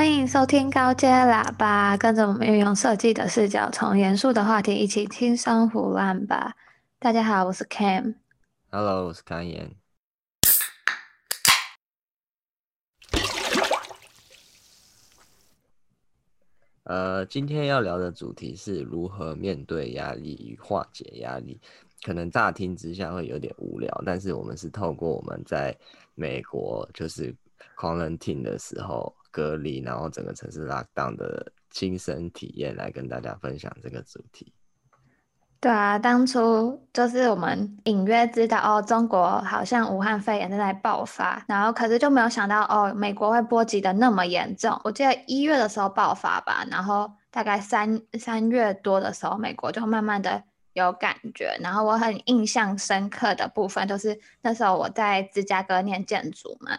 欢迎收听高阶喇叭，跟着我们运用设计的视角，从严肃的话题一起轻松胡乱吧。大家好，我是 Cam。Hello，我是甘言。呃，今天要聊的主题是如何面对压力与化解压力。可能乍听之下会有点无聊，但是我们是透过我们在美国就是 quarantine 的时候隔离，然后整个城市 lockdown 的亲身体验来跟大家分享这个主题。对啊，当初就是我们隐约知道哦，中国好像武汉肺炎正在爆发，然后可是就没有想到哦，美国会波及的那么严重。我记得一月的时候爆发吧，然后大概三三月多的时候，美国就慢慢的。有感觉，然后我很印象深刻的部分就是那时候我在芝加哥念建筑嘛，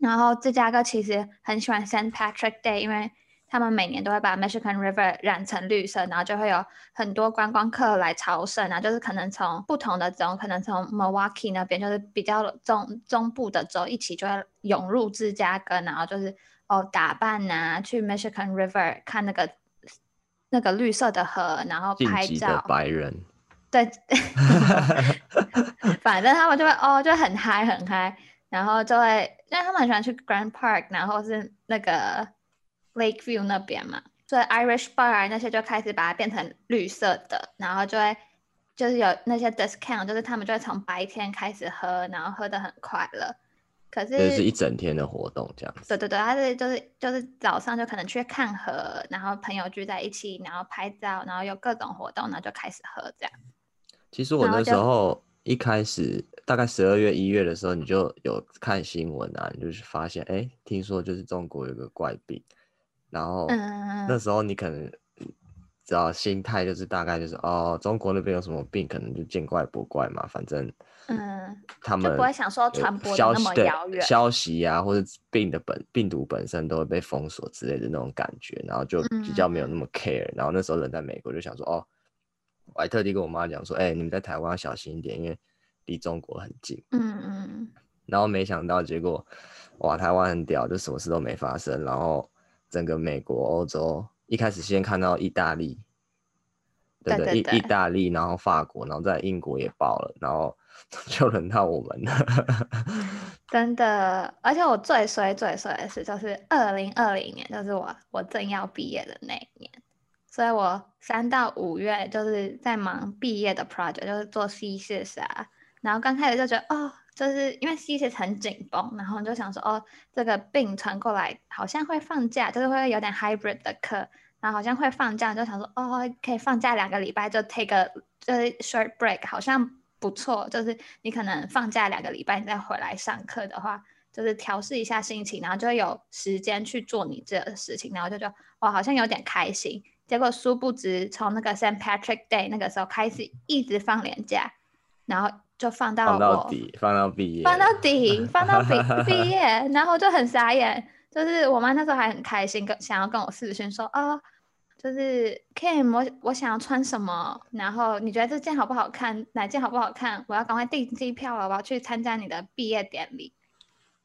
然后芝加哥其实很喜欢 Saint Patrick Day，因为他们每年都会把 Michigan River 染成绿色，然后就会有很多观光客来朝圣啊，就是可能从不同的州，可能从 Milwaukee 那边就是比较中中部的州一起就会涌入芝加哥，然后就是哦打扮啊，去 Michigan River 看那个。那个绿色的河，然后拍照。白人。对，反正他们就会哦，就很嗨很嗨，然后就会，因为他们很喜欢去 Grand Park，然后是那个 Lakeview 那边嘛，所以 Irish Bar 那些就开始把它变成绿色的，然后就会就是有那些 discount，就是他们就会从白天开始喝，然后喝的很快乐。可是这是一整天的活动，这样子。对对对，他是就是就是早上就可能去看河，然后朋友聚在一起，然后拍照，然后有各种活动，然后就开始喝这样。其实我那时候一开始大概十二月一月的时候，你就有看新闻啊，你就是发现哎，听说就是中国有个怪病，然后那时候你可能。只要心态就是大概就是哦，中国那边有什么病，可能就见怪不怪嘛，反正，嗯，他们就不会想说传播那么遥远，消息啊，或者病的本病毒本身都会被封锁之类的那种感觉，然后就比较没有那么 care，嗯。然后那时候人在美国就想说，哦，我还特地跟我妈讲说，哎，你们在台湾要小心一点，因为离中国很近。嗯嗯。然后没想到结果，哇，台湾很屌，就什么事都没发生，然后整个美国、欧洲。一开始先看到意大利，对对，对，意意大利，然后法国，然后在英国也爆了，然后 就轮到我们了。真的，而且我最衰最衰的事，就是二零二零年，就是我我正要毕业的那一年，所以我三到五月就是在忙毕业的 project，就是做 thesis 啊，然后刚开始就觉得哦。就是因为 C 是很紧绷，然后就想说，哦，这个病传过来好像会放假，就是会有点 hybrid 的课，然后好像会放假，就想说，哦，可以放假两个礼拜，就 take a 就是 short break，好像不错。就是你可能放假两个礼拜，你再回来上课的话，就是调试一下心情，然后就有时间去做你这个事情，然后就觉得，哇，好像有点开心。结果殊不知，从那个 Saint Patrick Day 那个时候开始，一直放连假，然后。就放到放到底，放到毕业，放到底，放到毕毕业，然后就很傻眼。就是我妈那时候还很开心，跟想要跟我视讯说啊、哦，就是 Kim，我我想要穿什么，然后你觉得这件好不好看？哪件好不好看？我要赶快订机票了，我要去参加你的毕业典礼。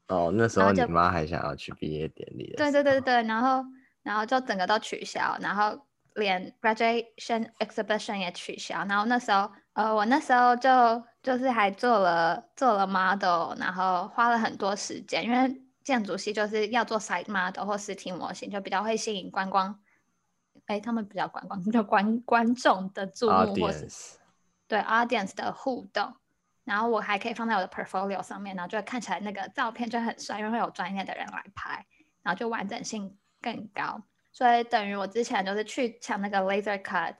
哦，那时候你妈还想要去毕业典礼。对对对对，然后然后就整个都取消，然后连 graduation exhibition 也取消，然后那时候。呃，我那时候就就是还做了做了 model，然后花了很多时间，因为建筑系就是要做 site model 或实体模型，就比较会吸引观光，哎，他们比较观光，比较观观众的注目或是对 audience 的互动，然后我还可以放在我的 portfolio 上面，然后就会看起来那个照片就很帅，因为会有专业的人来拍，然后就完整性更高，所以等于我之前就是去抢那个 laser cut。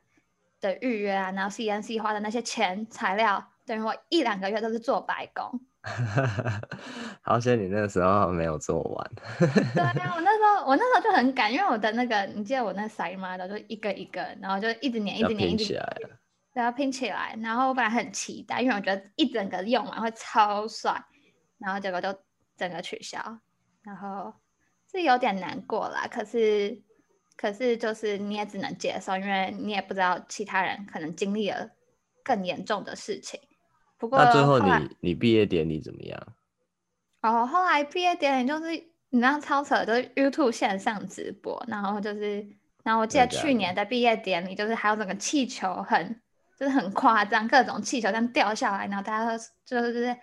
的预约啊，然后 CNC 花的那些钱材料，等于我一两个月都是做白工。好险你那个时候没有做完。对啊，我那时候我那时候就很赶，因为我的那个，你记得我那 site model 就一个一个，然后就一直粘，一直粘，一直粘，对，要拼起来。然后我本来很期待，因为我觉得一整个用完会超帅，然后结果就整个取消，然后是有点难过啦。可是。可是，就是你也只能接受，因为你也不知道其他人可能经历了更严重的事情。不过，那最后你你毕业典礼怎么样？哦，后来毕业典礼就是你知道超扯，就是 YouTube 线上直播，然后就是，然后我记得去年的毕业典礼，就是还有整个气球很，就是很夸张，各种气球这样掉下来，然后大家就是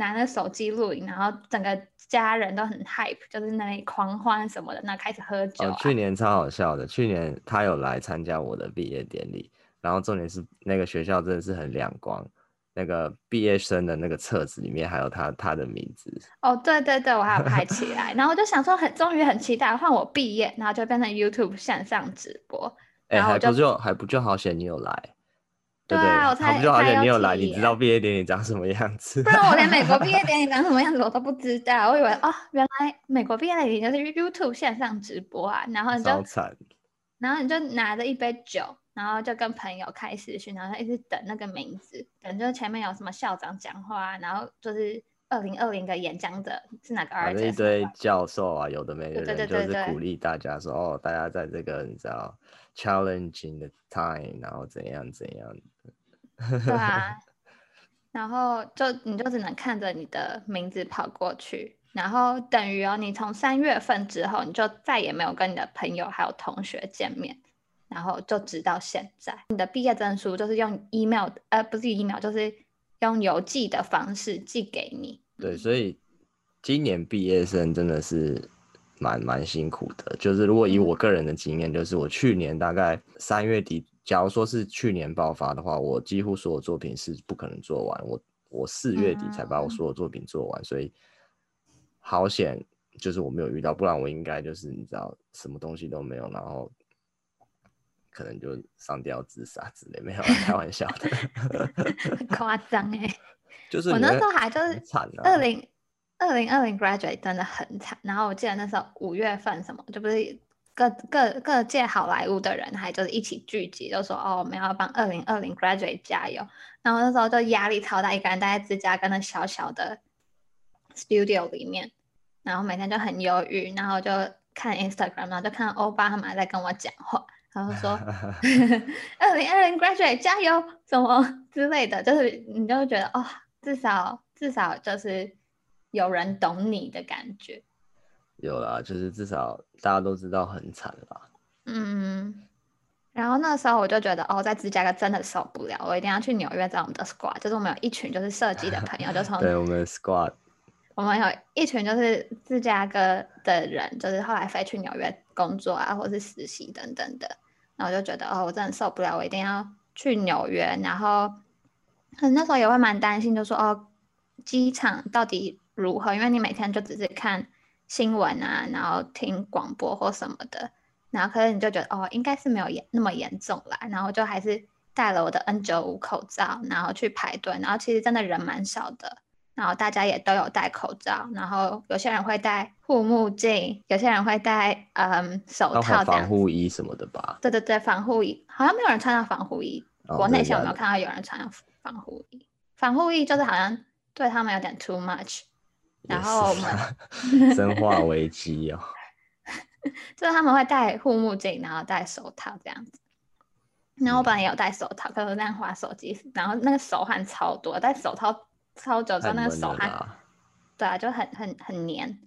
拿着手机录影，然后整个家人都很 hype，就是那里狂欢什么的，那开始喝酒、啊哦。去年超好笑的，去年他有来参加我的毕业典礼，然后重点是那个学校真的是很亮光。那个毕业生的那个册子里面还有他他的名字哦，对对对，我还有拍起来，然后我就想说很终于很期待换我毕业，然后就变成 YouTube 线上直播，然后我就还不就还不就好险你有来，对不对？对啊，我才好不就好险你有来，你知道毕业典礼长什么样子？不然我连美国毕业典礼长什么样子 我都不知道，我以为哦，原来美国毕业典礼就是 YouTube 线上直播啊，然后你就然后你就拿着一杯酒。然后就跟朋友开视讯，然后一直等那个名字，等就前面有什么校长讲话，然后就是二零二零的演讲者是哪个儿子？反正一堆教授啊，有的没的人，就是鼓励大家说哦，大家在这个你知道 challenging the time，然后怎样怎样。对啊，然后就你就只能看着你的名字跑过去，然后等于哦，你从三月份之后，你就再也没有跟你的朋友还有同学见面。然后就直到现在，你的毕业证书就是用 email，呃，不是 email，就是用邮寄的方式寄给你。对，所以今年毕业生真的是蛮蛮辛苦的。就是如果以我个人的经验，就是我去年大概三月底，假如说是去年爆发的话，我几乎所有作品是不可能做完。我我四月底才把我所有作品做完，嗯、所以好险，就是我没有遇到，不然我应该就是你知道什么东西都没有，然后。可能就上吊自杀之类，没有开玩笑的，很夸张哎。就是我那时候还就是惨啊，二零二零二零 graduate 真的很惨。然后我记得那时候五月份什么，就不是各各各界好莱坞的人还就是一起聚集，就说哦，我们要帮二零二零 graduate 加油。然后那时候就压力超大，一个人待在芝加哥那小小的 studio 里面，然后每天就很忧郁，然后就看 Instagram，然后就看欧巴他们还在跟我讲话。然后说，二零二零 graduate 加油，什么之类的，就是你就会觉得哦，至少至少就是有人懂你的感觉。有啦，就是至少大家都知道很惨啦。嗯，然后那时候我就觉得哦，在芝加哥真的受不了，我一定要去纽约找我们的 squad，就是我们有一群就是设计的朋友，就 从对我们的 squad，我们有一群就是芝加哥的人，就是后来飞去纽约工作啊，或是实习等等的。然后我就觉得哦，我真的受不了，我一定要去纽约。然后那时候也会蛮担心，就说哦，机场到底如何？因为你每天就只是看新闻啊，然后听广播或什么的。然后可是你就觉得哦，应该是没有严那么严重啦。然后就还是戴了我的 N 九五口罩，然后去排队。然后其实真的人蛮少的。然后大家也都有戴口罩，然后有些人会戴护目镜，有些人会戴嗯手套、防护衣什么的吧？对对对，防护衣好像没有人穿到防护衣。哦、国内线我没有看到有人穿防护衣，防护衣就是好像对他们有点 too much。然后我们 生化危机哦，就是他们会戴护目镜，然后戴手套这样子。然后我本来也有戴手套，可是那样滑手机，然后那个手汗超多，戴手套。超久之后，那个手汗，对啊，就很很很黏。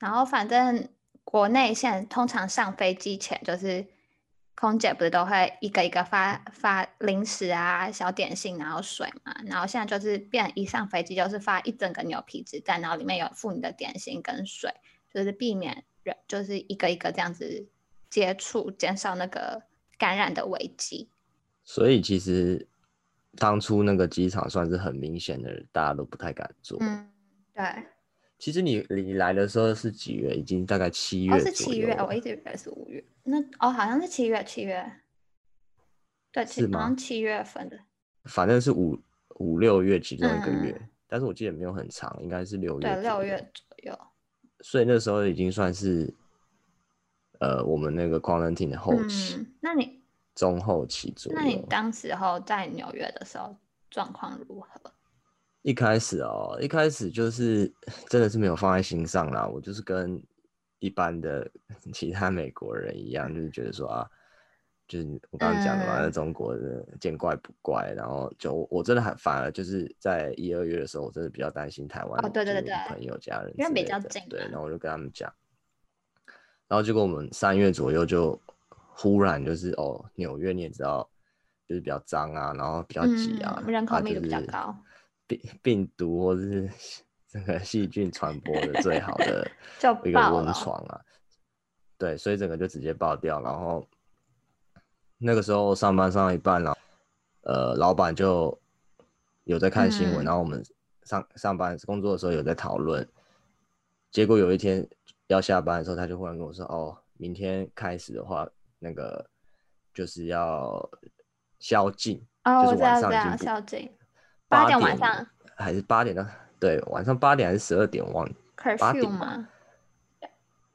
然后反正国内现在通常上飞机前，就是空姐不是都会一个一个发发零食啊、小点心，然后水嘛。然后现在就是变一上飞机就是发一整个牛皮纸袋，然后里面有附你的点心跟水，就是避免人就是一个一个这样子接触，减少那个感染的危机。所以其实。当初那个机场算是很明显的，大家都不太敢做。嗯，对。其实你你来的时候是几月？已经大概七月。哦，是七月，我一直以为是五月。那哦，好像是七月，七月。对，是吗？好像七月份的。反正是五五六月其中一个月，嗯，但是我记得没有很长，应该是六月。对，六月左右。所以那时候已经算是，呃，我们那个 quarantine 的后期。嗯，那你？中后期左右。那你当时候在纽约的时候状况如何？一开始哦，一开始就是 真的是没有放在心上啦。我就是跟一般的 其他美国人一样，就是觉得说啊，就是我刚刚讲的嘛，在、嗯、中国的见怪不怪。然后就我真的很反而就是在一二月的时候，我真的比较担心台湾。哦，对对对对，朋友家人，因为比较近。对，然后我就跟他们讲，然后结果我们三月左右就忽然就是哦，纽约你也知道，就是比较脏啊，然后比较挤啊，嗯、人口密度比较高，病 病毒或者是这个细菌传播的最好的 一个温床啊。对，所以整个就直接爆掉，然后那个时候上班上到一半了，呃，老板就有在看新闻，嗯、然后我们上上班工作的时候有在讨论，结果有一天要下班的时候，他就忽然跟我说：“哦，明天开始的话，那个就是要宵禁，哦、就是晚上要宵禁，八点晚上还是八点呢？对，晚上八点还是十二点？忘了，curfew 吗？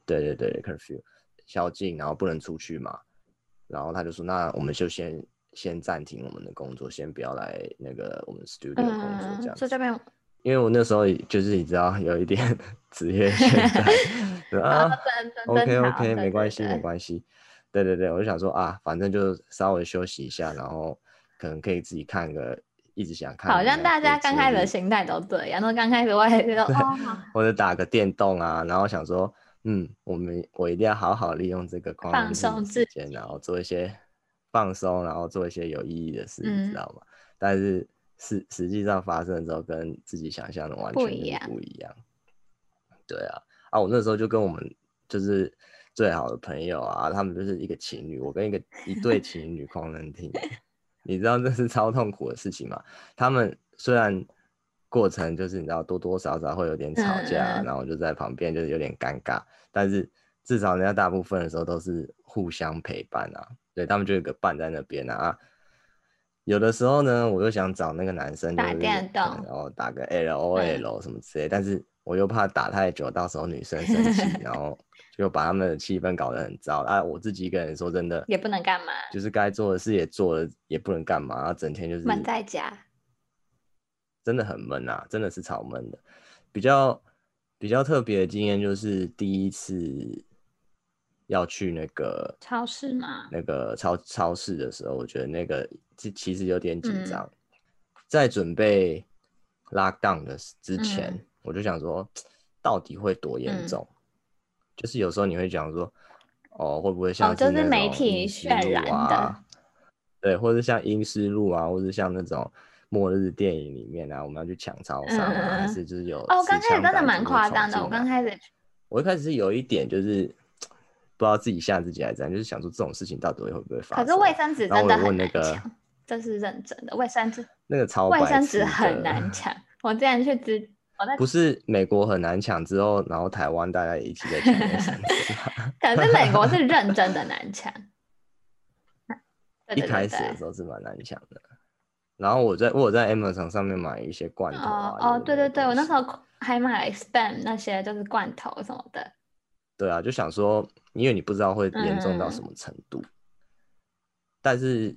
对对对，curfew。”宵禁，然后不能出去嘛，然后他就说：“那我们就先先暂停我们的工作，先不要来那个我们 studio 工作这样。”这边，因为我那时候就是你知道有一点 职业倦 怠啊，OK OK，没关系没关系，对对对，我就想说啊，反正就稍微休息一下，然后可能可以自己看个一直想看，好像大家刚开始的心态都对，然后刚开始我也觉得 哦，或者打个电动啊，然后想说。嗯，我们我一定要好好利用这个放松时间，然后做一些放松，然后做一些有意义的事，嗯、你知道吗？但是实实际上发生的时候，跟自己想象的完全不一样。不一样。对啊，啊，我那时候就跟我们就是最好的朋友啊，他们就是一个情侣，我跟一个一对情侣狂人听，你知道这是超痛苦的事情吗？他们虽然。过程就是你知道多多少少会有点吵架，嗯、然后就在旁边就是有点尴尬，但是至少人家大部分的时候都是互相陪伴啊，对他们就有个伴在那边啊。有的时候呢，我又想找那个男生就是打电动，然后打个 L O L 什么之类，嗯、但是我又怕打太久，到时候女生生气，然后 就把他们的气氛搞得很糟啊。我自己一个人说真的也不能干嘛，就是该做的事也做了，也不能干嘛，然后整天就是闷在家。真的很闷啊，真的是超闷的。比较比较特别的经验就是第一次要去那个超市嘛，那个超超市的时候，我觉得那个其其实有点紧张。嗯、在准备 lockdown 的之前，嗯、我就想说，到底会多严重？嗯、就是有时候你会讲说，哦，会不会像哦、就是媒体渲染的，对，或者像阴尸路啊，或者像那种。末日电影里面啊，我们要去抢超商啊，嗯、还是就是有哦，刚开始真的蛮夸张的。我刚开始，我一开始是有一点就是不知道自己吓自己还是怎样，就是想说这种事情到底会不会发生。可是卫生纸真的很难抢，这是认真的卫生纸。那个超卫生纸很难抢，我之前去之我在不是美国很难抢之后，然后台湾大家也一起在抢卫生纸。可是美国是认真的难抢，一开始的时候是蛮难抢的。然后我在我在 Amazon 上面买一些罐头啊，哦，哦对对对，我那时候还买 Spam 那些就是罐头什么的。对啊，就想说，因为你不知道会严重到什么程度，嗯、但是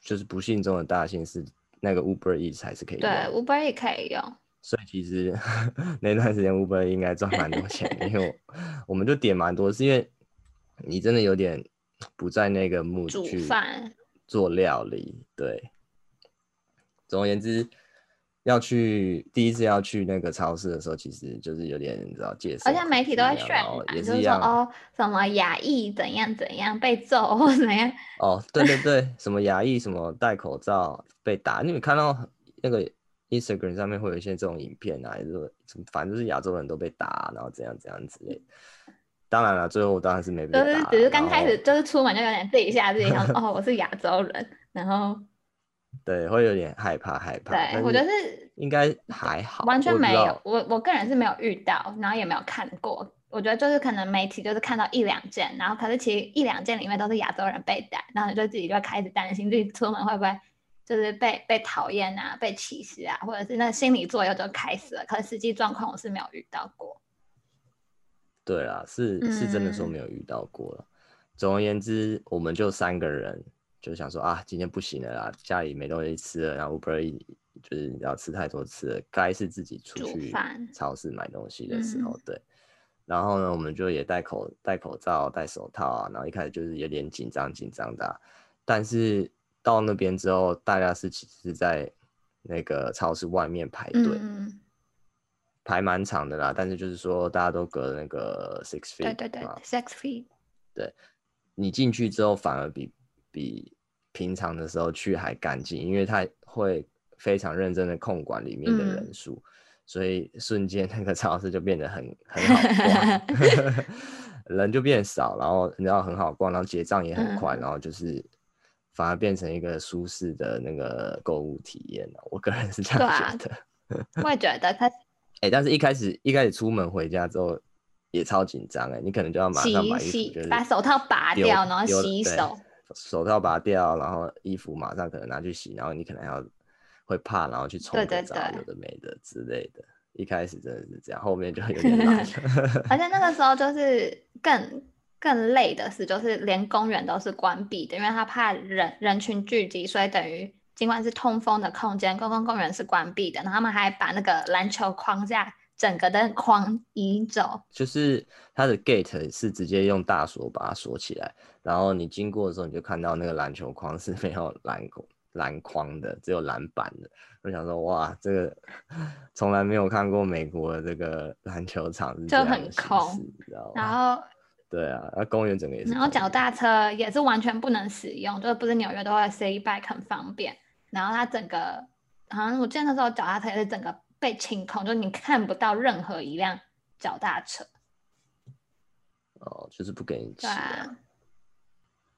就是不幸中的大幸是那个 Uber Eats 还是可以用，对，Uber 也可以用。所以其实 那段时间 Uber 应该赚蛮多钱的，因为我，我们就点蛮多，是因为你真的有点不在那个 mood 去做料理，对。总而言之，要去第一次要去那个超市的时候，其实就是有点你知道介绍，好像媒体都会渲染，就是说哦，什么亚裔怎样怎样被揍或怎样。哦，对对对，什么牙医什么戴口罩被打，你有看到那个 Instagram 上面会有一些这种影片啊，还是说反正就是亚洲人都被打，然后怎样怎样之类。当然了，最后我当然是没被打，就是只是刚开始就是出门就有点自己吓自己，想说 哦，我是亚洲人，然后。对，会有点害怕，害怕。对，我觉得是应该还好，完全没有。我我个人是没有遇到，然后也没有看过。我觉得就是可能媒体就是看到一两件，然后可是其实一两件里面都是亚洲人被打，然后你就自己就开始担心自己出门会不会就是被被讨厌啊，被歧视啊，或者是那心理作用就开始了。可是实际状况我是没有遇到过。对啊，是是真的说没有遇到过了。嗯、总而言之，我们就三个人。就想说啊，今天不行了啦，家里没东西吃了，然后不是就是你要吃太多次了，该是自己出去超市买东西的时候，嗯、对。然后呢，我们就也戴口戴口罩、戴手套啊，然后一开始就是有点紧张紧张的、啊，但是到那边之后，大家是其实是在那个超市外面排队，嗯、排蛮长的啦，但是就是说大家都隔那个 six feet，对对对，six feet。对，你进去之后反而比比平常的时候去还干净，因为他会非常认真的控管里面的人数，嗯、所以瞬间那个超市就变得很很好逛，人就变少，然后你知道很好逛，然后结账也很快，嗯、然后就是。反而变成一个舒适的那个购物体验了，我个人是这样觉得。啊、我也觉得他，哎、欸，但是一开始一开始出门回家之后也超紧张哎，你可能就要马上把衣服把手套拔掉，然后洗手。手套拔掉，然后衣服马上可能拿去洗，然后你可能要会怕，然后去冲个澡，对对对有的没的之类的。一开始真的是这样，后面就有 点难。而且那个时候就是更。更累的是，就是连公园都是关闭的，因为他怕人人群聚集，所以等于尽管是通风的空间，公共公园是关闭的。然后他们还把那个篮球框架整个的 框移走，就是它的 gate 是直接用大锁把它锁起来，然后你经过的时候，你就看到那个篮球框是没有篮篮筐的，只有篮板的。我想说，哇，这个从来没有看过美国的这个篮球场就很空，然后。对啊，那公园整个也是。然后脚踏车也是完全不能使用，就是不是纽约都会 city bike 很方便。然后它整个，好像我见那时候脚踏车也是整个被清空，就你看不到任何一辆脚踏车。哦，就是不给你骑啊。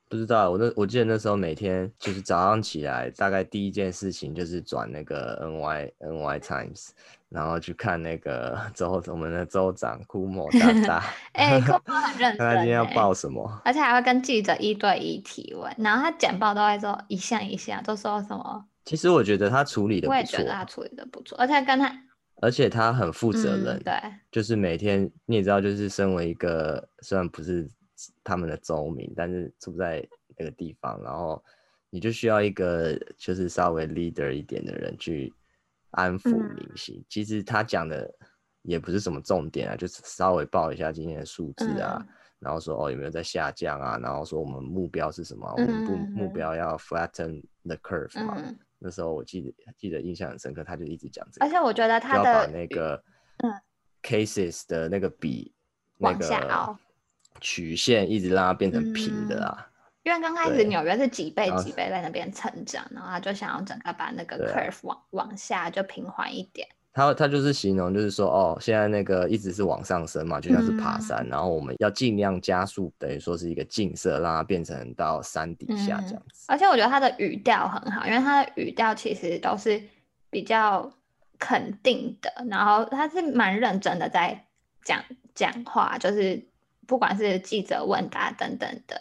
不知道，我那我记得那时候每天就是早上起来，大概第一件事情就是转那个 NY NY Times，然后去看那个 州我们的州长库莫 大大。哎、欸，库莫很认真。他今天要报什么？而且还会跟记者一对一提问，然后他简报都会说一项一项，都说什么？其实我觉得他处理的不错，我也觉得他处理的不错，而且跟他，而且他很负责任、嗯，对，就是每天你也知道，就是身为一个虽然不是。他们的州民，但是住在那个地方，然后你就需要一个就是稍微 leader 一点的人去安抚民心。嗯、其实他讲的也不是什么重点啊，就是稍微报一下今天的数字啊，嗯、然后说哦有没有在下降啊，然后说我们目标是什么，嗯、我们不目标要 flatten the curve 嘛。嗯、那时候我记得记得印象很深刻，他就一直讲这个，而且我觉得他的要把那个 cases 的那个比、嗯、那个。曲线一直让它变成平的啊，嗯、因为刚开始纽约是几倍几倍在那边成长，然后，他就想要整个把那个 curve 往、啊、往下就平缓一点。他他就是形容就是说哦，现在那个一直是往上升嘛，就像是爬山，嗯、然后我们要尽量加速，等于说是一个近色，让它变成到山底下这样子。嗯、而且我觉得他的语调很好，因为他的语调其实都是比较肯定的，然后他是蛮认真的在讲讲话，就是。不管是记者问答等等的，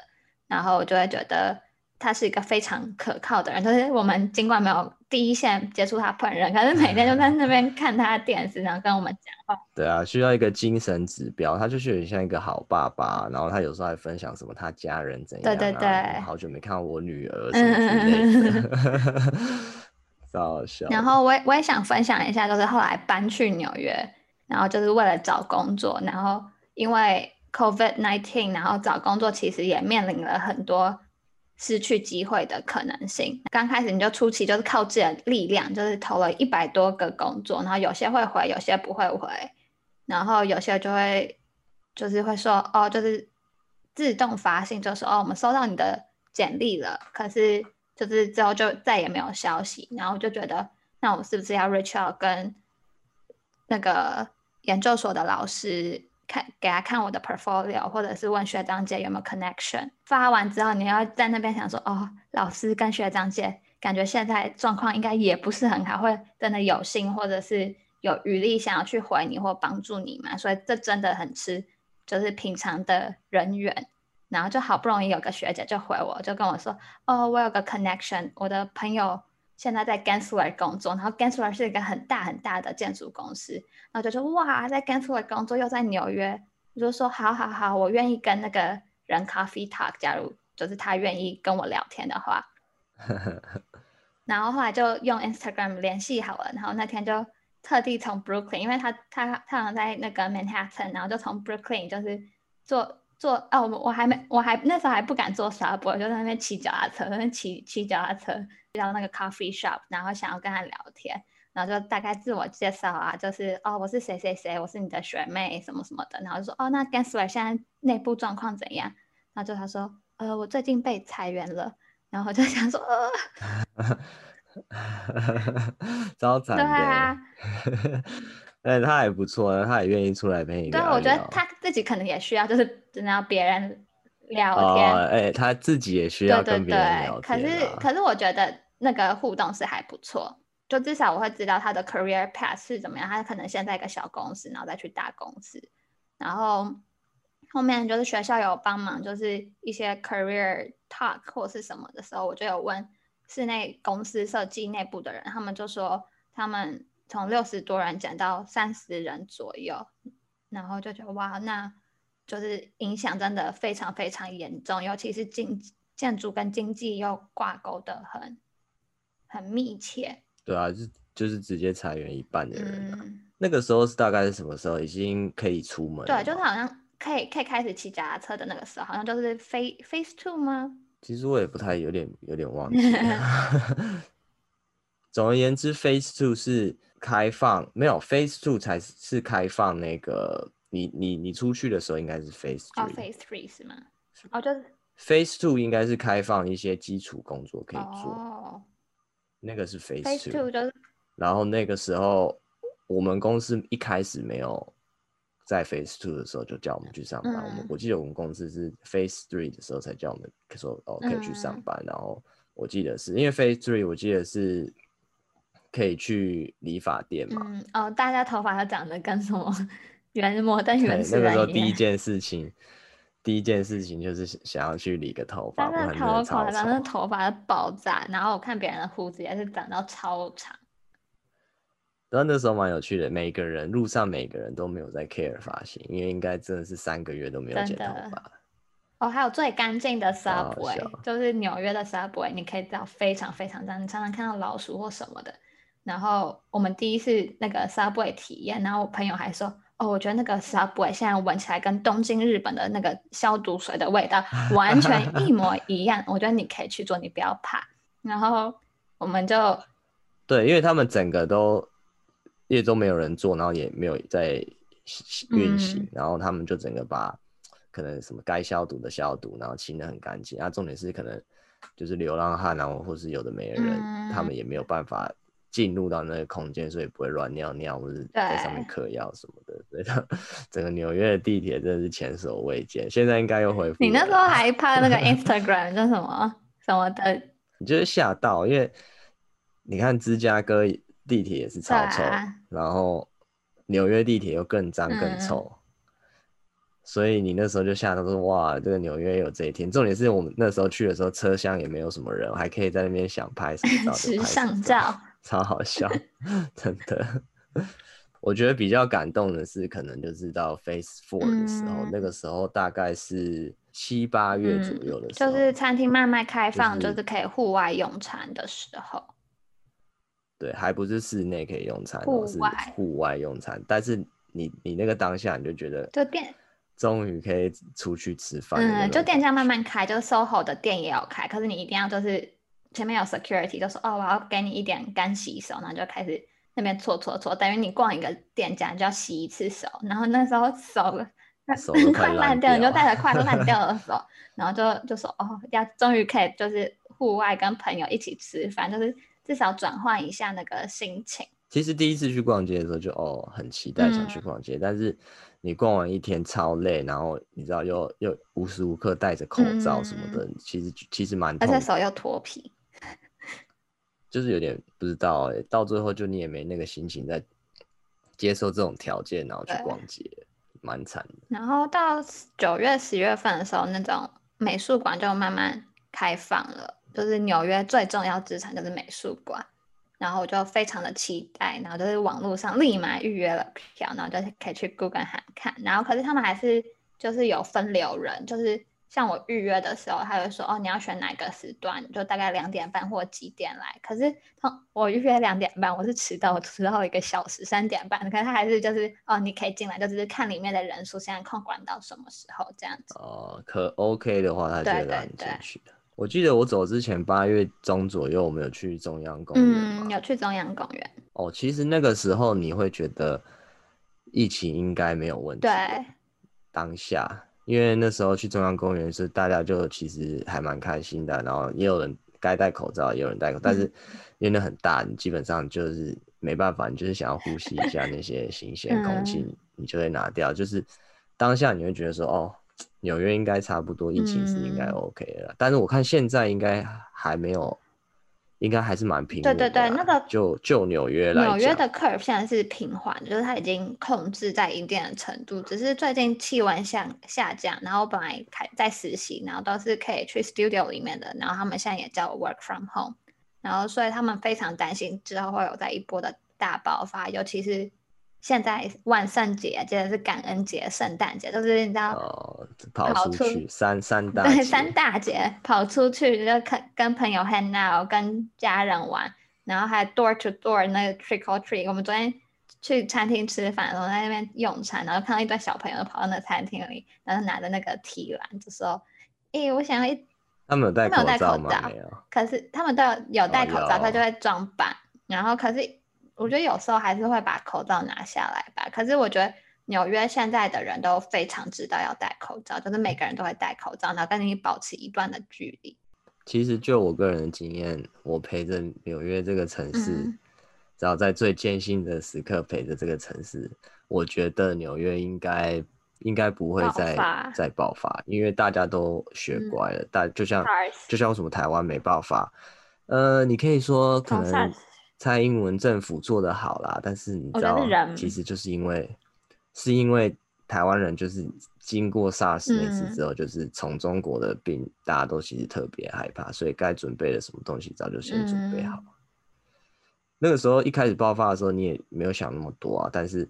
然后我就会觉得他是一个非常可靠的人。就是我们尽管没有第一线接触他本人，可是每天就在那边 看他的电视，然后跟我们讲话。对啊，需要一个精神指标，他就是有点像一个好爸爸。然后他有时候还分享什么他家人怎样、啊。对对对，好久没看到我女儿什么之类的，笑。然后我也我也想分享一下，就是后来搬去纽约，然后就是为了找工作，然后因为。COVID-19，然后找工作其实也面临了很多失去机会的可能性。刚开始你就初期就是靠自己的力量，就是投了一百多个工作，然后有些会回，有些不会回，然后有些就会就是会说哦，就是自动发信，就说哦，我们收到你的简历了，可是就是之后就再也没有消息。然后就觉得，那我是不是要 reach out 跟那个研究所的老师？看，给他看我的 portfolio，或者是问学长姐有没有 connection。发完之后，你要在那边想说，哦，老师跟学长姐感觉现在状况应该也不是很好，会真的有心或者是有余力想要去回你或帮助你嘛？所以这真的很吃，就是平常的人缘。然后就好不容易有个学姐就回我，就跟我说，哦，我有个 connection，我的朋友。现在在 Gensler 工作，然后 Gensler 是一个很大很大的建筑公司，然后就说哇，在 Gensler 工作又在纽约，我就说好好好，我愿意跟那个人 coffee talk，假如就是他愿意跟我聊天的话，然后后来就用 Instagram 联系好了，然后那天就特地从 Brooklyn，因为他他他好像在那个 Manhattan，然后就从 Brooklyn 就是坐坐哦，我还没我还那时候还不敢坐 Subway，就在那边骑脚踏车，在那边骑骑脚踏车。到那个 coffee shop，然后想要跟他聊天，然后就大概自我介绍啊，就是哦，我是谁谁谁，我是你的学妹什么什么的，然后就说哦，那 Gensler 现在内部状况怎样？然然后就他说，呃，我最近被裁员了，然后我就想说，呃，招惨的，对啊，但他也不错，他也愿意出来陪你聊聊。对，我觉得他自己可能也需要，就是真的要别人聊天，哎、哦欸，他自己也需要跟别人聊天。可是，可是我觉得那个互动是还不错，就至少我会知道他的 career path 是怎么样，他可能先在一个小公司，然后再去大公司，然后。后面就是学校有帮忙，就是一些 career talk 或是什么的时候，我就有问室内公司设计内部的人，他们就说他们从六十多人减到三十人左右，然后就觉得哇，那就是影响真的非常非常严重，尤其是经建筑跟经济又挂钩的很很密切。对啊，就就是直接裁员一半的人，啊嗯，那个时候是大概是什么时候？已经可以出门？对，就是好像。可以可以开始骑脚踏车的那个时候，好像就是 phase phase two 吗？其实我也不太有点有点忘记。总而言之，phase two 是开放，没有 phase two 才是开放。那个你你你出去的时候应该是 phase three。哦，phase three 是吗？哦，就是 phase two 应该是开放一些基础工作可以做。哦，那个是 phase, phase two 就是。然后那个时候我们公司一开始没有。在 Phase Two 的时候就叫我们去上班，嗯、我们我记得我们公司是 Phase Three 的时候才叫我们说哦可以去上班，嗯、然后我记得是因为 Phase Three 我记得是可以去理发店嘛，嗯哦，大家头发要长得跟什么 原摩登原始人一样。那个时候第一件事情，第一件事情就是想要去理个头发，那头发那头发的爆炸，然后我看别人的胡子也是长到超长。然后那时候蛮有趣的，每个人路上每个人都没有在 care 发型，因为应该真的是三个月都没有剪头发。哦，还有最干净的 subway，就是纽约的 subway，你可以知道非常非常脏，你常常看到老鼠或什么的。然后我们第一次那个 subway 体验，然后我朋友还说，哦，我觉得那个 subway 现在闻起来跟东京日本的那个消毒水的味道 完全一模一样。我觉得你可以去做，你不要怕。然后我们就对，因为他们整个都。因为都没有人做，然后也没有在运行，嗯，然后他们就整个把可能什么该消毒的消毒，然后清的很干净。啊，重点是可能就是流浪汉啊，或是有的没的人，嗯，他们也没有办法进入到那个空间，所以不会乱尿尿或者在上面嗑药什么的。所以 整个纽约的地铁真的是前所未见。现在应该又恢复。你那时候还拍那个 Instagram 叫什么什么的？你就是吓到，因为你看芝加哥。地铁也是超臭，啊、然后纽约地铁又更脏更臭，嗯，所以你那时候就吓到说：“哇，这个纽约有这一天。”重点是我们那时候去的时候，车厢也没有什么人，还可以在那边想拍什么照，时尚照，超好笑，真的。我觉得比较感动的是，可能就是到 Phase Four 的时候，嗯，那个时候大概是七八月左右的时候，嗯，就是餐厅慢慢开放，就是，就是可以户外用餐的时候。对，还不是室内可以用餐，户是户外用餐。但是你你那个当下，你就觉得，就店终于可以出去吃饭。嗯，就店家慢慢开，就 SOHO 的店也有开。可是你一定要就是前面有 security，就说哦，我要给你一点干洗手，然后就开始那边搓搓搓，等于你逛一个店家，你就要洗一次手。然后那时候手手快烂 掉，你就带着快烂掉的手，然后就就说哦，要终于可以就是户外跟朋友一起吃饭，就是。至少转换一下那个心情。其实第一次去逛街的时候就哦很期待想去逛街，嗯，但是你逛完一天超累，然后你知道又又无时无刻戴着口罩什么的，嗯、其实其实蛮，而且手又脱皮，就是有点不知道哎，到最后就你也没那个心情再接受这种条件，然后去逛街，蛮惨的。然后到九月十月份的时候，那种美术馆就慢慢开放了。就是纽约最重要资产就是美术馆，然后我就非常的期待，然后就是网络上立马预约了票，然后就可以去 Google 看。然后可是他们还是就是有分流人，就是像我预约的时候，他会说哦，你要选哪个时段，就大概两点半或几点来。可是我预约两点半，我是迟到，我迟到一个小时，三点半。可是他还是就是哦，你可以进来，就只是看里面的人数现在控管到什么时候这样子。哦，可 OK 的话，他就让你进去的。我记得我走之前八月中左右，我们有去中央公园。嗯，有去中央公园。哦，其实那个时候你会觉得疫情应该没有问题。对。当下，因为那时候去中央公园是大家就其实还蛮开心的，然后也有人该戴口罩，也有人戴口罩，但是因为那很大，你基本上就是没办法，你就是想要呼吸一下那些新鲜空气，嗯、你就会拿掉。就是当下你会觉得说，哦，纽约应该差不多，疫情是应该 OK 了，嗯、但是我看现在应该还没有。应该还是蛮平。对对对，那个就就纽约纽约的 curve 现在是平缓，就是它已经控制在一定的程度，只是最近气温下下降，然后本来开在实习，然后都是可以去 studio 里面的，然后他们现在也叫 work from home，然后所以他们非常担心之后会有再一波的大爆发，尤其是。现在万圣节，接着是感恩节、圣诞节，都是你知道，哦、跑出去三三大对三大节跑出去就跟跟朋友 hang out，跟家人玩，然后还 door to door 那个 trick or treat。我们昨天去餐厅吃饭，然后在那边用餐，然后看到一堆小朋友跑到那餐厅里，然后拿着那个提篮，就说：“诶、欸，我想要一。”他们有戴口罩吗？没有。可是他们都有有戴口罩，他就会装扮，然后可是。我觉得有时候还是会把口罩拿下来吧。可是我觉得纽约现在的人都非常知道要戴口罩，就是每个人都会戴口罩，然后跟你保持一段的距离。其实就我个人的经验，我陪着纽约这个城市，嗯、只要在最艰辛的时刻陪着这个城市，我觉得纽约应该应该不会再爆再爆发，因为大家都学乖了。大、嗯、就像就像为什么台湾没爆发？呃，你可以说可能。蔡英文政府做的好啦，但是你知道，其实就是因为是因为台湾人就是经过 SARS 那次之后，就是从中国的病，嗯、大家都其实特别害怕，所以该准备的什么东西早就先准备好。嗯、那个时候一开始爆发的时候，你也没有想那么多啊，但是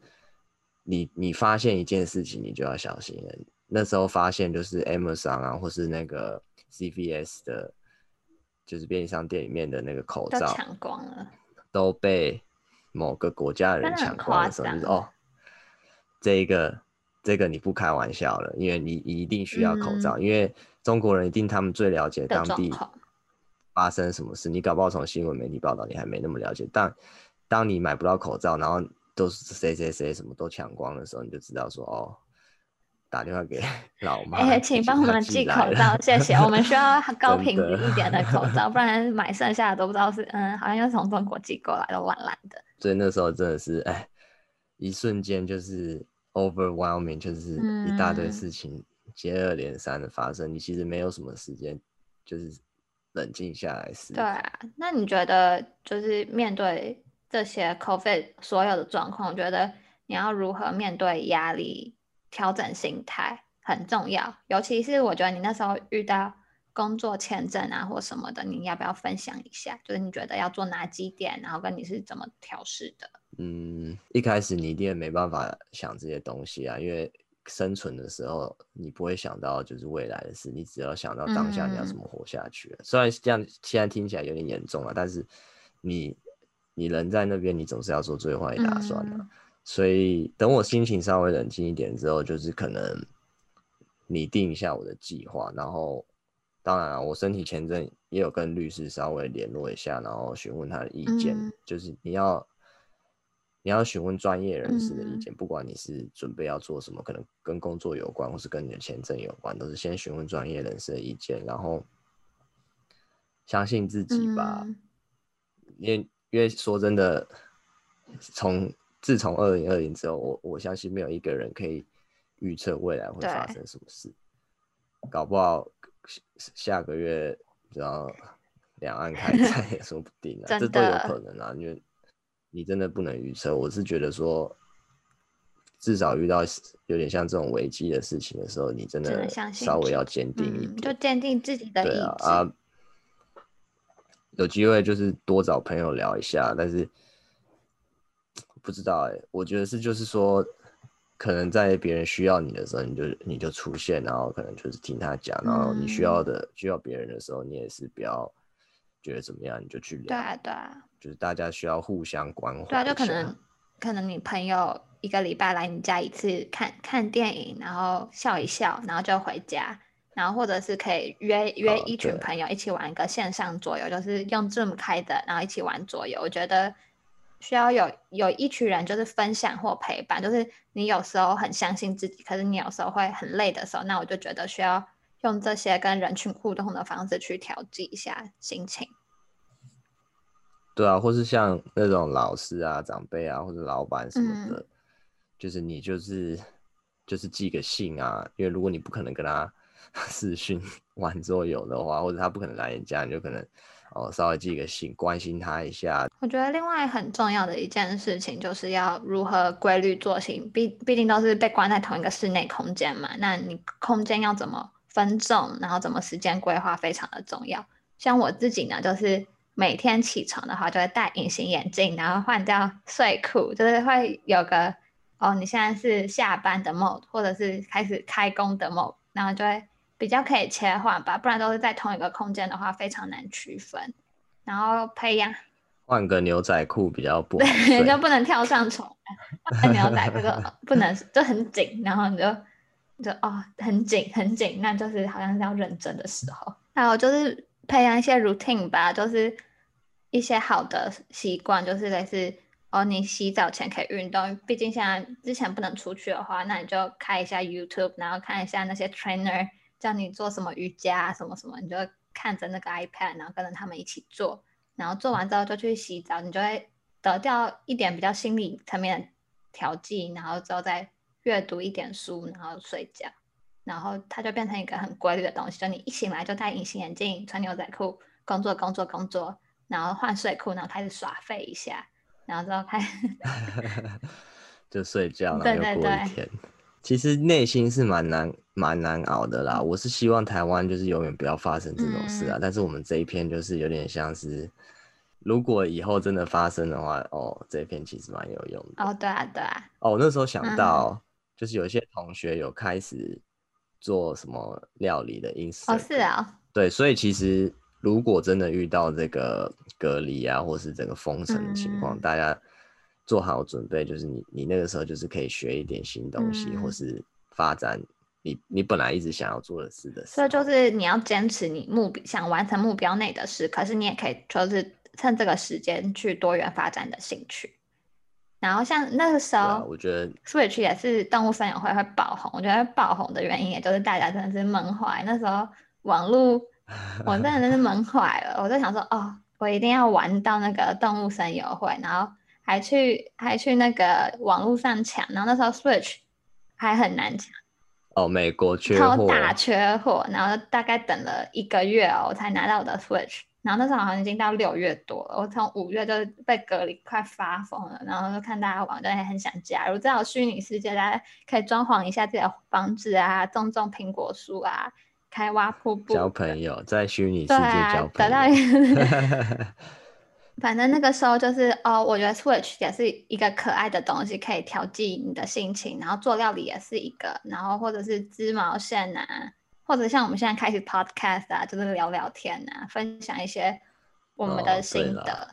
你你发现一件事情，你就要小心了。那时候发现就是 Amazon 啊，或是那个 CVS 的，就是便利商店里面的那个口罩抢光了。都被某个国家的人抢光的时候，就是哦，这个这个你不开玩笑了，因为你一定需要口罩，嗯、因为中国人一定他们最了解当地发生什么事，你搞不好从新闻媒体报道你还没那么了解，但当你买不到口罩，然后都是谁谁谁什么都抢光的时候，你就知道说哦。打电话给 老妈，哎、欸，请帮我们寄口罩，谢谢。我们需要 高品质一点的口罩，不然 买剩下的都不知道是嗯，好像要从中国寄过来的，烂烂的。所以那时候真的是哎，一瞬间就是 overwhelming，就是一大堆事情接二连三的发生，嗯、你其实没有什么时间，就是冷静下来思考。对啊，那你觉得就是面对这些 COVID 所有的状况，我觉得你要如何面对压力？调整心态很重要，尤其是我觉得你那时候遇到工作签证啊或什么的，你要不要分享一下？就是你觉得要做哪几点，然后跟你是怎么调试的？嗯，一开始你一定没办法想这些东西啊，因为生存的时候你不会想到就是未来的事，你只要想到当下你要怎么活下去。嗯、虽然这样现在听起来有点严重了，但是你你人在那边，你总是要做最坏打算的。嗯所以等我心情稍微冷静一点之后，就是可能拟定一下我的计划，然后当然了，我申请签证也有跟律师稍微联络一下，然后询问他的意见。嗯、就是你要你要询问专业人士的意见，嗯、不管你是准备要做什么，可能跟工作有关，或是跟你的签证有关，都是先询问专业人士的意见，然后相信自己吧。嗯、因为因为说真的，从自从二零二零之后，我我相信没有一个人可以预测未来会发生什么事。搞不好下个月，然后两岸开战也说不定啊，这都有可能啊。因为你真的不能预测。我是觉得说，至少遇到有点像这种危机的事情的时候，你真的稍微要坚定一点，嗯、就坚定自己的意志。对啊，啊，有机会就是多找朋友聊一下，但是。不知道哎、欸，我觉得是就是说，可能在别人需要你的时候，你就你就出现，然后可能就是听他讲，然后你需要的、嗯、需要别人的时候，你也是不要觉得怎么样，你就去聊。对啊，对啊，就是大家需要互相关怀。对啊，就可能可能你朋友一个礼拜来你家一次看看电影，然后笑一笑，然后就回家，然后或者是可以约约一群朋友一起玩一个线上桌游，哦、就是用 Zoom 开的，然后一起玩桌游。我觉得。需要有有一群人，就是分享或陪伴。就是你有时候很相信自己，可是你有时候会很累的时候，那我就觉得需要用这些跟人群互动的方式去调剂一下心情。对啊，或是像那种老师啊、长辈啊，或者老板什么的，嗯、就是你就是就是寄个信啊，因为如果你不可能跟他 视讯完之后有的话，或者他不可能来你家，你就可能。哦，稍微寄个信，关心他一下。我觉得另外很重要的一件事情，就是要如何规律作息。毕毕竟都是被关在同一个室内空间嘛，那你空间要怎么分众，然后怎么时间规划，非常的重要。像我自己呢，就是每天起床的话，就会戴隐形眼镜，然后换掉睡裤，就是会有个哦，你现在是下班的 mode，或者是开始开工的 mode，然后就会。比较可以切换吧，不然都是在同一个空间的话，非常难区分。然后培养换个牛仔裤比较不好，对，就不能跳上床。换牛仔裤就 不能，就很紧，然后你就就哦很紧很紧，那就是好像是要认真的时候。还有就是培养一些 routine 吧，就是一些好的习惯，就是类似哦，你洗澡前可以运动，毕竟现在之前不能出去的话，那你就开一下 YouTube，然后看一下那些 trainer。叫你做什么瑜伽什么什么，你就看着那个 iPad，然后跟着他们一起做，然后做完之后就去洗澡，你就会得掉一点比较心理层面的调剂，然后之后再阅读一点书，然后睡觉，然后它就变成一个很规律的东西，就你一醒来就戴隐形眼镜，穿牛仔裤，工作工作工作，然后换睡裤，然后开始耍废一下，然后之后开始 就睡觉，然后又过一天。对对对其实内心是蛮难蛮难熬的啦。我是希望台湾就是永远不要发生这种事啊。嗯、但是我们这一篇就是有点像是，如果以后真的发生的话，哦，这一篇其实蛮有用的。哦，对啊，对啊。哦，我那时候想到，就是有一些同学有开始做什么料理的 Instagram。哦，是啊。对，所以其实如果真的遇到这个隔离啊，或是整个封城的情况，嗯、大家。做好准备，就是你，你那个时候就是可以学一点新东西，嗯、或是发展你你本来一直想要做的事的事。所以就是你要坚持你目标想完成目标内的事，可是你也可以就是趁这个时间去多元发展的兴趣。然后像那个时候，啊、我觉得 Switch 也是动物森友会会爆红。我觉得爆红的原因，也就是大家真的是闷坏。那时候网络，我真的真是闷坏了。我就想说，哦，我一定要玩到那个动物森友会，然后。还去还去那个网络上抢，然后那时候 Switch 还很难抢哦，美国缺货，超大缺货，然后大概等了一个月哦，我才拿到我的 Switch，然后那时候好像已经到六月多了，我从五月就被隔离快发疯了，然后就看大家玩，就也很想加入。这种虚拟世界，大家可以装潢一下自己的房子啊，种种苹果树啊，开挖瀑布，交朋友，在虚拟世界交朋友，啊、得到 反正那个时候就是哦，我觉得 Switch 也是一个可爱的东西，可以调剂你的心情。然后做料理也是一个，然后或者是织毛线啊，或者像我们现在开始 Podcast 啊，就是聊聊天啊，分享一些我们的心得。哦、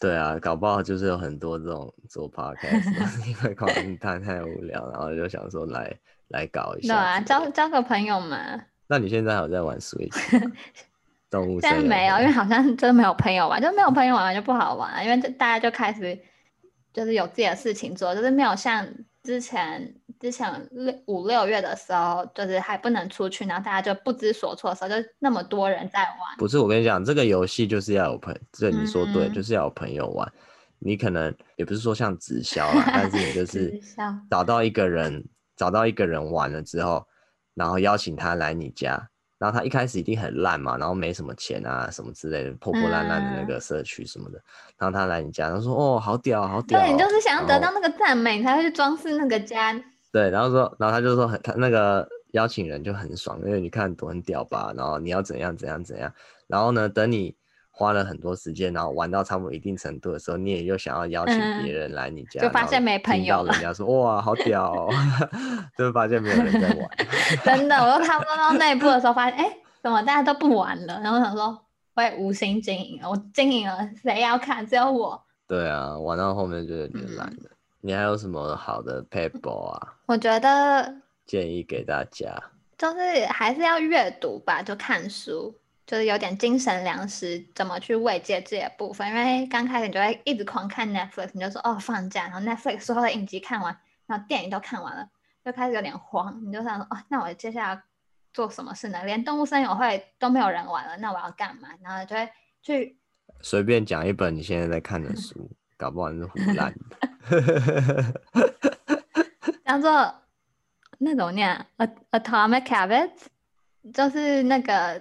对，对啊，搞不好就是有很多这种做 Podcast，因为可能太太无聊，然后就想说来来搞一下。对啊，交交个朋友嘛。那你现在还有在玩 Switch？现在没有，因为好像真的没有朋友玩，就没有朋友玩就不好玩，因为就大家就开始就是有自己的事情做，就是没有像之前之前六五六月的时候，就是还不能出去，然后大家就不知所措的时候，就那么多人在玩。不是，我跟你讲，这个游戏就是要有朋，这你说对，嗯、就是要有朋友玩。你可能也不是说像直销啦，但是你就 是找到一个人，找到一个人玩了之后，然后邀请他来你家。然后他一开始一定很烂嘛，然后没什么钱啊，什么之类的，破破烂烂的那个社区什么的。嗯、然后他来你家，他说：“哦，好屌，好屌。”对，你就是想要得到那个赞美，你才会去装饰那个家。对，然后说，然后他就说很，他那个邀请人就很爽，因为你看多很屌吧，然后你要怎样怎样怎样，然后呢，等你。花了很多时间，然后玩到差不多一定程度的时候，你也又想要邀请别人来你家，嗯、就发现没朋友了。人家说哇，好屌，哦，就发现没有人在玩。真的，我都差不多到那一步的时候，发现哎，怎么大家都不玩了？然后想说，我也无心经营了，我经营了，谁要看？只有我。对啊，玩到后面就有点懒了。嗯、你还有什么好的 paper 啊？我觉得建议给大家，就是还是要阅读吧，就看书。就是有点精神粮食，怎么去慰藉自己的部分。因为刚开始你就会一直狂看 Netflix，你就说哦放假，然后 Netflix 所有的影集看完，然后电影都看完了，就开始有点慌。你就想说哦，那我接下来做什么事呢？连动物森友会都没有人玩了，那我要干嘛？然后就会去随便讲一本你现在在看的书，搞不好是胡烂的。叫做那种念 Atomic Habits，就是那个。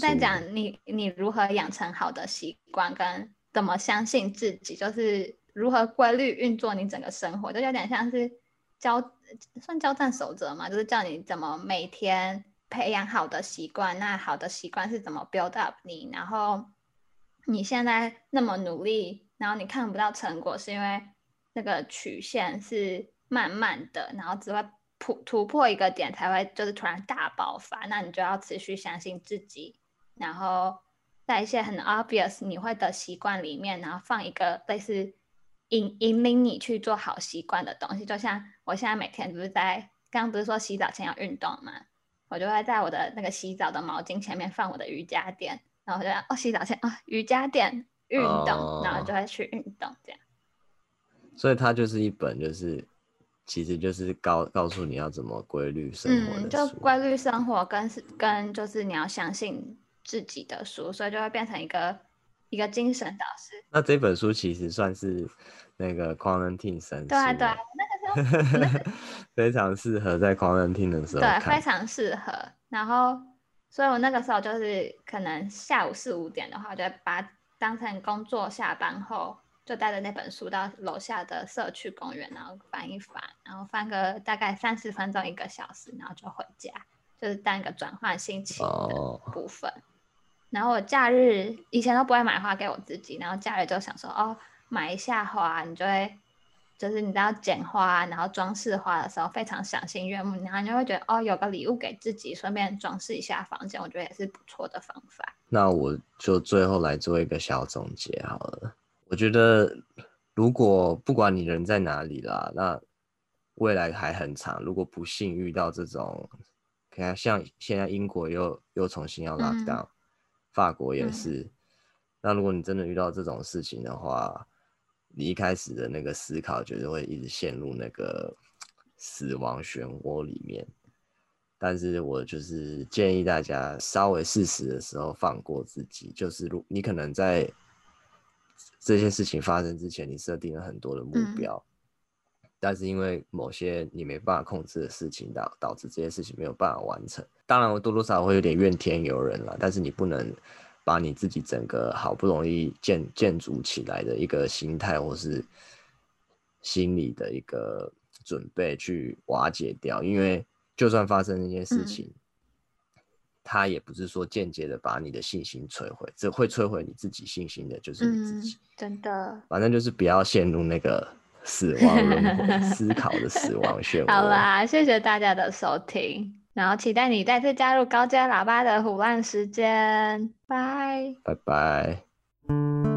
在讲你你如何养成好的习惯，跟怎么相信自己，就是如何规律运作你整个生活，就有点像是交算交战守则嘛，就是叫你怎么每天培养好的习惯。那好的习惯是怎么 build up 你？然后你现在那么努力，然后你看不到成果，是因为那个曲线是慢慢的，然后只会。突突破一个点才会就是突然大爆发，那你就要持续相信自己，然后在一些很 obvious 你会的习惯里面，然后放一个类似引引领你去做好习惯的东西。就像我现在每天不是在刚刚不是说洗澡前要运动嘛，我就会在我的那个洗澡的毛巾前面放我的瑜伽垫，然后我就哦洗澡前啊、哦、瑜伽垫运动，哦、然后就会去运动这样。所以它就是一本就是。其实就是告告诉你要怎么规律生活嗯，就规律生活跟是跟就是你要相信自己的书，所以就会变成一个一个精神导师。那这本书其实算是那个 quarantine 神，对啊对啊，那个时候、那个、非常适合在 quarantine 的时候，对，非常适合。然后，所以我那个时候就是可能下午四五点的话，就把它当成工作下班后。就带着那本书到楼下的社区公园，然后翻一翻，然后翻个大概三十分钟一个小时，然后就回家，就是当一个转换心情的部分。Oh. 然后我假日以前都不会买花给我自己，然后假日就想说哦，买一下花，你就会就是你知道剪花，然后装饰花的时候非常赏心悦目，然后你就会觉得哦，有个礼物给自己，顺便装饰一下房间，我觉得也是不错的方法。那我就最后来做一个小总结好了。我觉得，如果不管你人在哪里啦，那未来还很长。如果不幸遇到这种，看像现在英国又又重新要 lock down，嗯，法国也是。嗯，那如果你真的遇到这种事情的话，你一开始的那个思考，就是会一直陷入那个死亡漩涡里面。但是我就是建议大家稍微适时的时候放过自己，就是如你可能在。这些事情发生之前，你设定了很多的目标，嗯，但是因为某些你没办法控制的事情导导致这些事情没有办法完成。当然，我多多少少会有点怨天尤人了，但是你不能把你自己整个好不容易建建筑起来的一个心态或是心理的一个准备去瓦解掉，因为就算发生那件事情。嗯他也不是说间接的把你的信心摧毁，这会摧毁你自己信心的，就是你自己。嗯、真的，反正就是不要陷入那个死亡轮回 思考的死亡漩涡。好啦，谢谢大家的收听，然后期待你再次加入高阶喇叭的虎烂时间，拜拜拜。